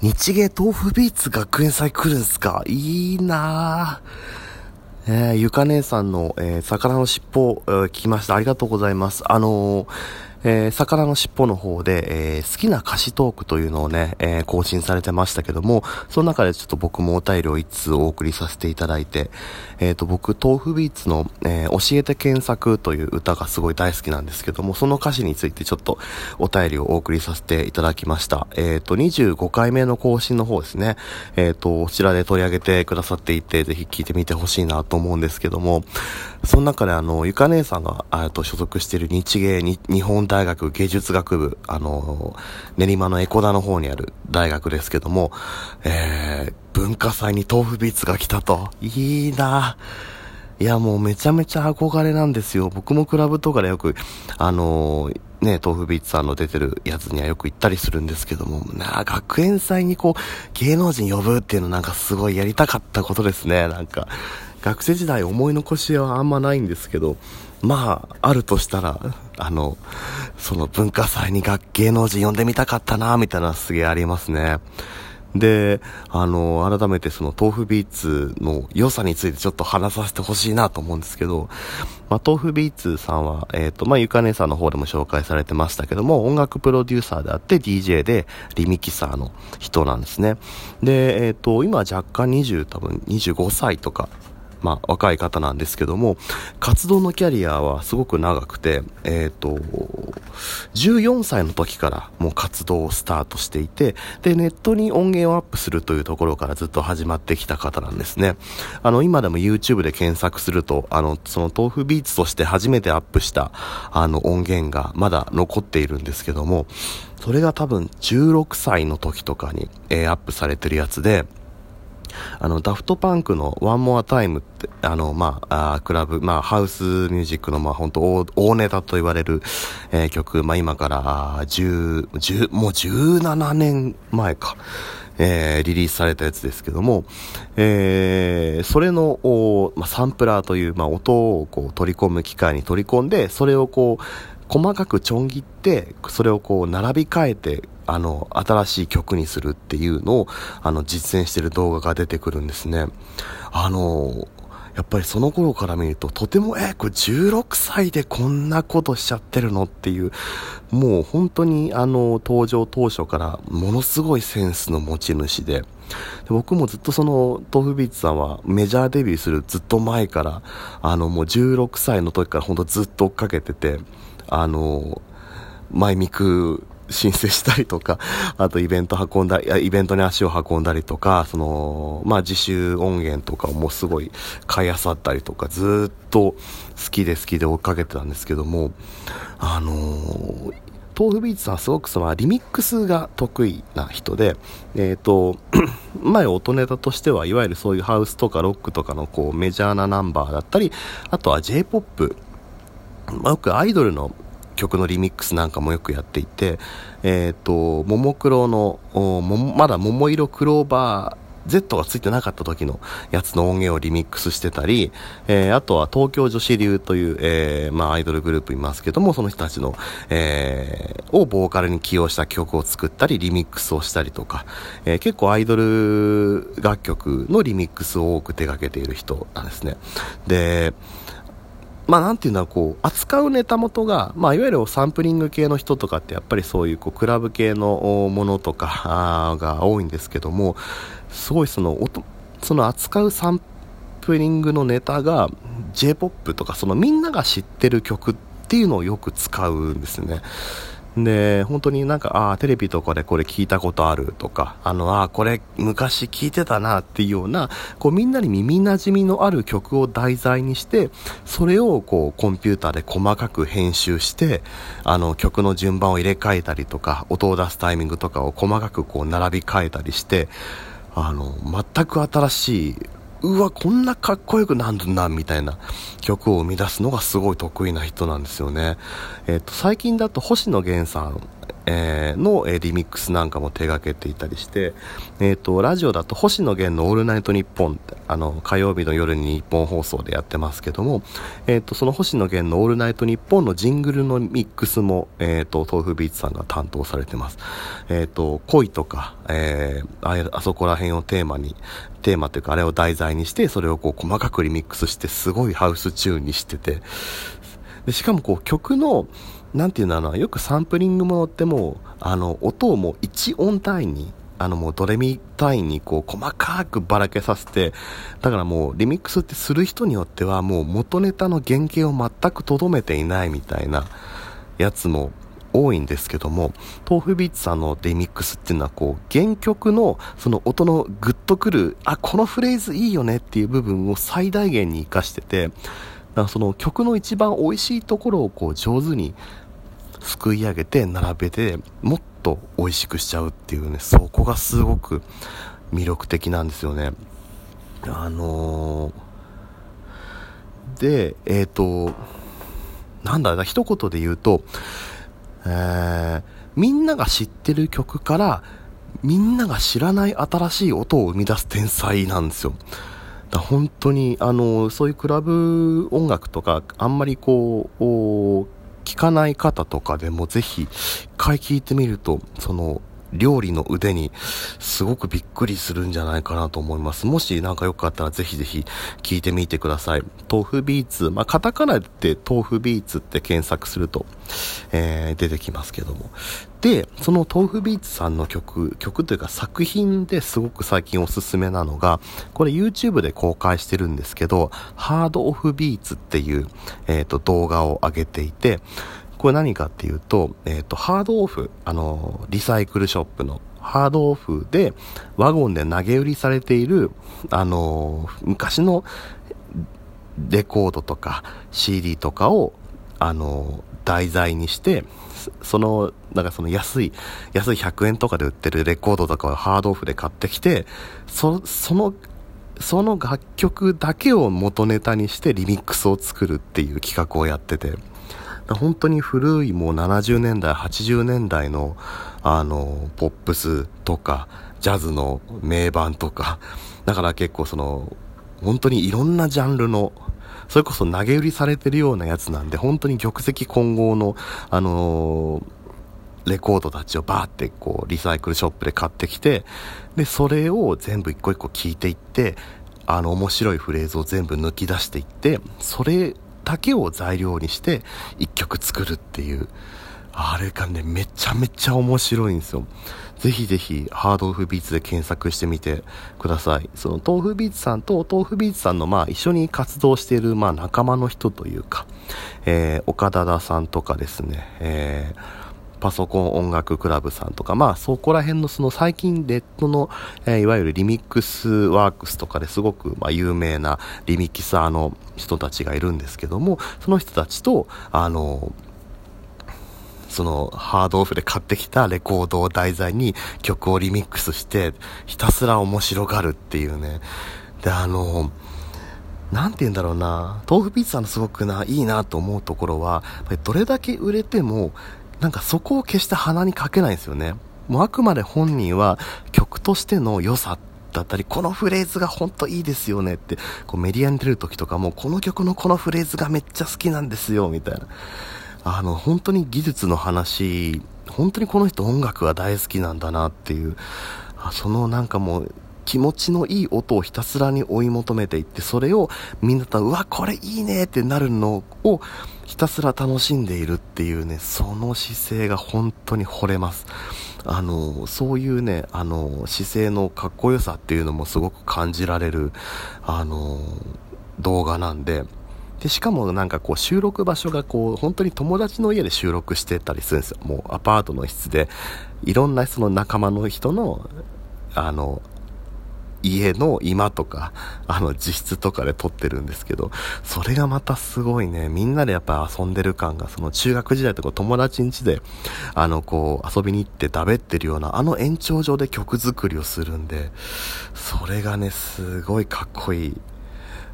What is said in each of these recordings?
日芸豆腐ビーツ学園祭来るんすか？いいなぁ。えー、ゆか姉さんの、えー、魚の尻尾、えー、聞きました。ありがとうございます。あのーえー、魚の尻尾の方で、えー、好きな歌詞トークというのをね、えー、更新されてましたけども、その中でちょっと僕もお便りを一通お送りさせていただいて、えっ、と、僕、豆腐ビーツの、え教えて検索という歌がすごい大好きなんですけども、その歌詞についてちょっとお便りをお送りさせていただきました。えっ、と、25回目の更新の方ですね、えっ、と、こちらで取り上げてくださっていて、ぜひ聞いてみてほしいなと思うんですけども、その中であの、ゆか姉さんが、あと所属している日芸に日本大学芸術学部、あの、練馬のエコダの方にある大学ですけども、えー、文化祭に豆腐ビーツが来たと。いいないや、もうめちゃめちゃ憧れなんですよ。僕もクラブとかでよく、あのー、ね、豆腐ビーツさんの出てるやつにはよく行ったりするんですけども、な学園祭にこう、芸能人呼ぶっていうのなんかすごいやりたかったことですね。なんか、学生時代思い残しはあんまないんですけど、まあ、あるとしたら、あの、その文化祭に学芸能人呼んでみたかったな、みたいなすげえありますね。で、あの、改めてその豆腐ビーツの良さについてちょっと話させてほしいなと思うんですけど、まあ、豆腐ビーツさんは、えっ、ー、と、まあ、ゆかねさんの方でも紹介されてましたけども、音楽プロデューサーであって DJ でリミキサーの人なんですね。で、えっ、ー、と、今若干20、多分25歳とかまあ、若い方なんですけども、活動のキャリアはすごく長くて、えっ、ー、と、14歳の時からもう活動をスタートしていて、で、ネットに音源をアップするというところからずっと始まってきた方なんですね。あの、今でも YouTube で検索すると、あの、その豆腐ビーツとして初めてアップした、あの、音源がまだ残っているんですけども、それが多分16歳の時とかに、えー、アップされてるやつで、あの、ダフトパンクの One More Time って、あの、まあ、あクラブ、まあ、ハウスミュージックの、まあ、本当大ネタと言われる、えー、曲、まあ、今から10、10、もう17年前か。えー、リリースされたやつですけども、えー、それの、おまあ、サンプラーという、まあ、音をこう取り込む機械に取り込んで、それをこう、細かくちょん切って、それをこう並び替えて、あの、新しい曲にするっていうのを、あの、実践してる動画が出てくるんですね。あの、やっぱりその頃から見ると、とても、え、これ16歳でこんなことしちゃってるのっていう、もう本当にあの、登場当初からものすごいセンスの持ち主で、で僕もずっとその、豆腐ビーツさんはメジャーデビューするずっと前から、あの、もう16歳の時から本当ずっと追っかけてて、あの、マイミク申請したりとか、あとイベント運んだり、イベントに足を運んだりとか、その、まあ自習音源とかもすごい買い漁ったりとか、ずっと好きで好きで追っかけてたんですけども、あのー、豆腐ビーツさんはすごくそのリミックスが得意な人で、えっ、ー、と、前音ネタとしては、いわゆるそういうハウスとかロックとかのこうメジャーなナンバーだったり、あとは J-POP、まあ、よくアイドルの曲のリミックスなんかもよくやっていて、えっ、ー、と、ももクロの、まだ桃色クローバー Z がついてなかった時のやつの音源をリミックスしてたり、えー、あとは東京女子流という、えー、まあアイドルグループいますけども、その人たちの、えー、をボーカルに起用した曲を作ったり、リミックスをしたりとか、えー、結構アイドル楽曲のリミックスを多く手掛けている人なんですね。で、まあなんていうんだろう、こう、扱うネタ元が、まあいわゆるサンプリング系の人とかってやっぱりそういうこうクラブ系のものとか が多いんですけども、すごいその音、その扱うサンプリングのネタが J-POP とかそのみんなが知ってる曲っていうのをよく使うんですね。で、本当になんか、ああ、テレビとかでこれ聞いたことあるとか、あの、ああ、これ昔聞いてたなっていうような、こうみんなに耳馴染みのある曲を題材にして、それをこうコンピューターで細かく編集して、あの曲の順番を入れ替えたりとか、音を出すタイミングとかを細かくこう並び替えたりして、あの、全く新しいうわ、こんなかっこよくなるんだ、みたいな曲を生み出すのがすごい得意な人なんですよね。えっ、と、最近だと星野源さん、えー、の、えー、リミックスなんかも手掛けていたりして、えっ、ー、と、ラジオだと星野源のオールナイトニッポンって、あの、火曜日の夜に日本放送でやってますけども、えっ、と、その星野源のオールナイトニッポンのジングルのミックスも、えっ、と、豆腐ビーツさんが担当されてます。えっ、と、恋とか、えー、あそこら辺をテーマに、テーマというかあれを題材にして、それをこう細かくリミックスして、すごいハウスチューンにしてて、でしかもこう曲の、なんていうのよくサンプリングものっても、あの、音をもう1音単位に、あのもうドレミ単位にこう細かくばらけさせて、だからもうリミックスってする人によってはもう元ネタの原型を全くとどめていないみたいなやつも多いんですけども、豆腐ビーツさんのリミックスっていうのはこう原曲のその音のグッとくる、あ、このフレーズいいよねっていう部分を最大限に活かしてて、かその曲の一番美味しいところをこう上手にすくい上げて並べてもっと美味しくしちゃうっていうねそこがすごく魅力的なんですよね。あのー、でえっ、ー、となんだろうな一言で言うと、えー、みんなが知ってる曲からみんなが知らない新しい音を生み出す天才なんですよ。だ本当に、あの、そういうクラブ音楽とか、あんまりこう、聞かない方とかでもぜひ、一回聞いてみると、その、料理の腕にすごくびっくりするんじゃないかなと思います。もしなんかよかったらぜひぜひ聞いてみてください。豆腐ビーツ、まあ、カタカナで豆腐ビーツって検索すると、えー、出てきますけども。で、その豆腐ビーツさんの曲、曲というか作品ですごく最近おすすめなのが、これ YouTube で公開してるんですけど、ハードオフビーツっていう、えっ、ー、と動画を上げていて、これ何かっていうと、えっ、ー、と、ハードオフ、あの、リサイクルショップのハードオフでワゴンで投げ売りされている、あの、昔のレコードとか CD とかを、あの、題材にして、その、なんかその安い、安い100円とかで売ってるレコードとかをハードオフで買ってきて、そ、その、その楽曲だけを元ネタにしてリミックスを作るっていう企画をやってて、本当に古いもう70年代、80年代の、あの、ポップスとか、ジャズの名盤とか、だから結構その、本当にいろんなジャンルの、それこそ投げ売りされてるようなやつなんで、本当に玉石混合の、あのー、レコードたちをバーってこう、リサイクルショップで買ってきて、で、それを全部一個一個聞いていって、あの、面白いフレーズを全部抜き出していって、それだけを材料にして一曲作るっていう、あれがね、めちゃめちゃ面白いんですよ。ぜひぜひ、 HARD OFF BEATS で検索してみてください。その、 tofubeatsさんと tofubeatsさんの、まあ、一緒に活動している、まあ、仲間の人というか、えー、岡田田さんとかですね、えー、パソコン音楽クラブさんとか、まあそこら辺のその最近ネットの、えー、いわゆるリミックスワークスとかですごく、まあ、有名なリミキサーの人たちがいるんですけども、その人たちと、あの、そのハードオフで買ってきたレコードを題材に曲をリミックスしてひたすら面白がるっていうね。で、あの、なんて言うんだろうな、豆腐ピッツァのすごくな、いいなと思うところは、どれだけ売れても、なんかそこを決して鼻にかけないんですよね。もうあくまで本人は曲としての良さだったり、このフレーズが本当いいですよねって、こうメディアに出る時とかも、この曲のこのフレーズがめっちゃ好きなんですよ、みたいな。あの、本当に技術の話、本当にこの人音楽が大好きなんだなっていう、そのなんかもう、気持ちのいい音をひたすらに追い求めていって、それをみんなと、うわ、これいいねってなるのをひたすら楽しんでいるっていうね、その姿勢が本当に惚れます。あの、そういうね、あの、姿勢のかっこよさっていうのもすごく感じられる、あの、動画なんで、で、しかもなんかこう収録場所がこう本当に友達の家で収録してたりするんですよ。もうアパートの室でいろんなその仲間の人のあの家の居間とか、あの、自室とかで撮ってるんですけど、それがまたすごいね、みんなでやっぱ遊んでる感が、その中学時代とか友達ん家で、あの、こう、遊びに行ってだべってるような、あの延長上で曲作りをするんで、それがね、すごいかっこいい。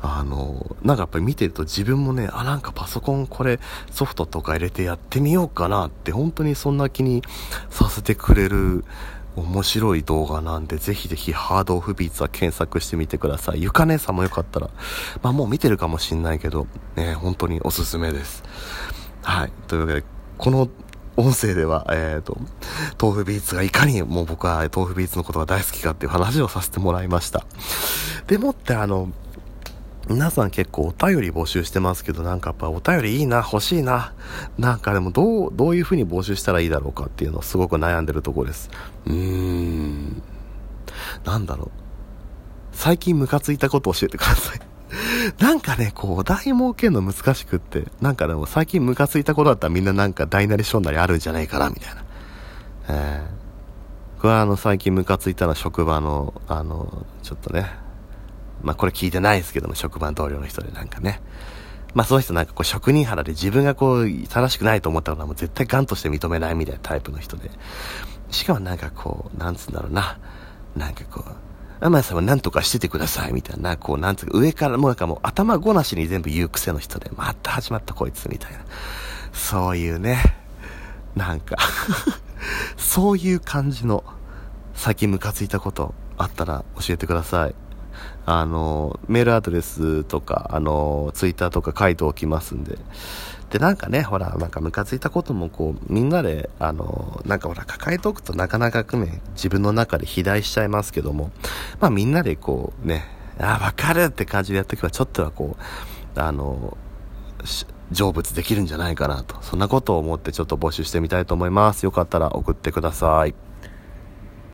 あの、なんかやっぱり見てると自分もね、あ、なんかパソコンこれソフトとか入れてやってみようかなって本当にそんな気にさせてくれる面白い動画なんで、ぜひぜひハードオフビーツは検索してみてください。ゆか姉さんもよかったら、まあもう見てるかもしんないけど、ね、本当におすすめです。はい。というわけで、この音声では、えっ、ー、と、豆腐ビーツがいかにもう僕は豆腐ビーツのことが大好きかっていう話をさせてもらいました。でもってあの、皆さん結構お便り募集してますけど、なんかやっぱお便りいいな、欲しいな。なんかでもどう、どういう風に募集したらいいだろうかっていうのをすごく悩んでるとこです。うーん。なんだろう。最近ムカついたこと教えてください。なんかね、こう、お題設けるの難しくって、なんかでも最近ムカついたことだったらみんななんか大なり小なりあるんじゃないかな、みたいな。えー、僕はあの最近ムカついたのは職場の、あの、ちょっとね、まあこれ聞いてないですけども、職場同僚の人でなんかね。まあその人なんかこう職人肌で自分がこう正しくないと思ったのはもう絶対ガンとして認めないみたいなタイプの人で。しかもなんかこう、なんつうんだろうな。なんかこう、天谷さんは何とかしててくださいみたいな、こうなんつうか上からもうなんかもう頭ごなしに全部言う癖の人で、また始まったこいつみたいな。そういうね、なんか そういう感じの、最近ムカついたことあったら教えてください。あの、メールアドレスとか、あの、ツイッターとか書いておきますんで。で、なんかね、ほら、なんかムカついたこともこう、みんなで、あの、なんかほら、抱えておくとなかなかね、自分の中で肥大しちゃいますけども、まあみんなでこう、ね、あ、わかるって感じでやっておけば、ちょっとはこう、あの、成仏できるんじゃないかなと。そんなことを思ってちょっと募集してみたいと思います。よかったら送ってください。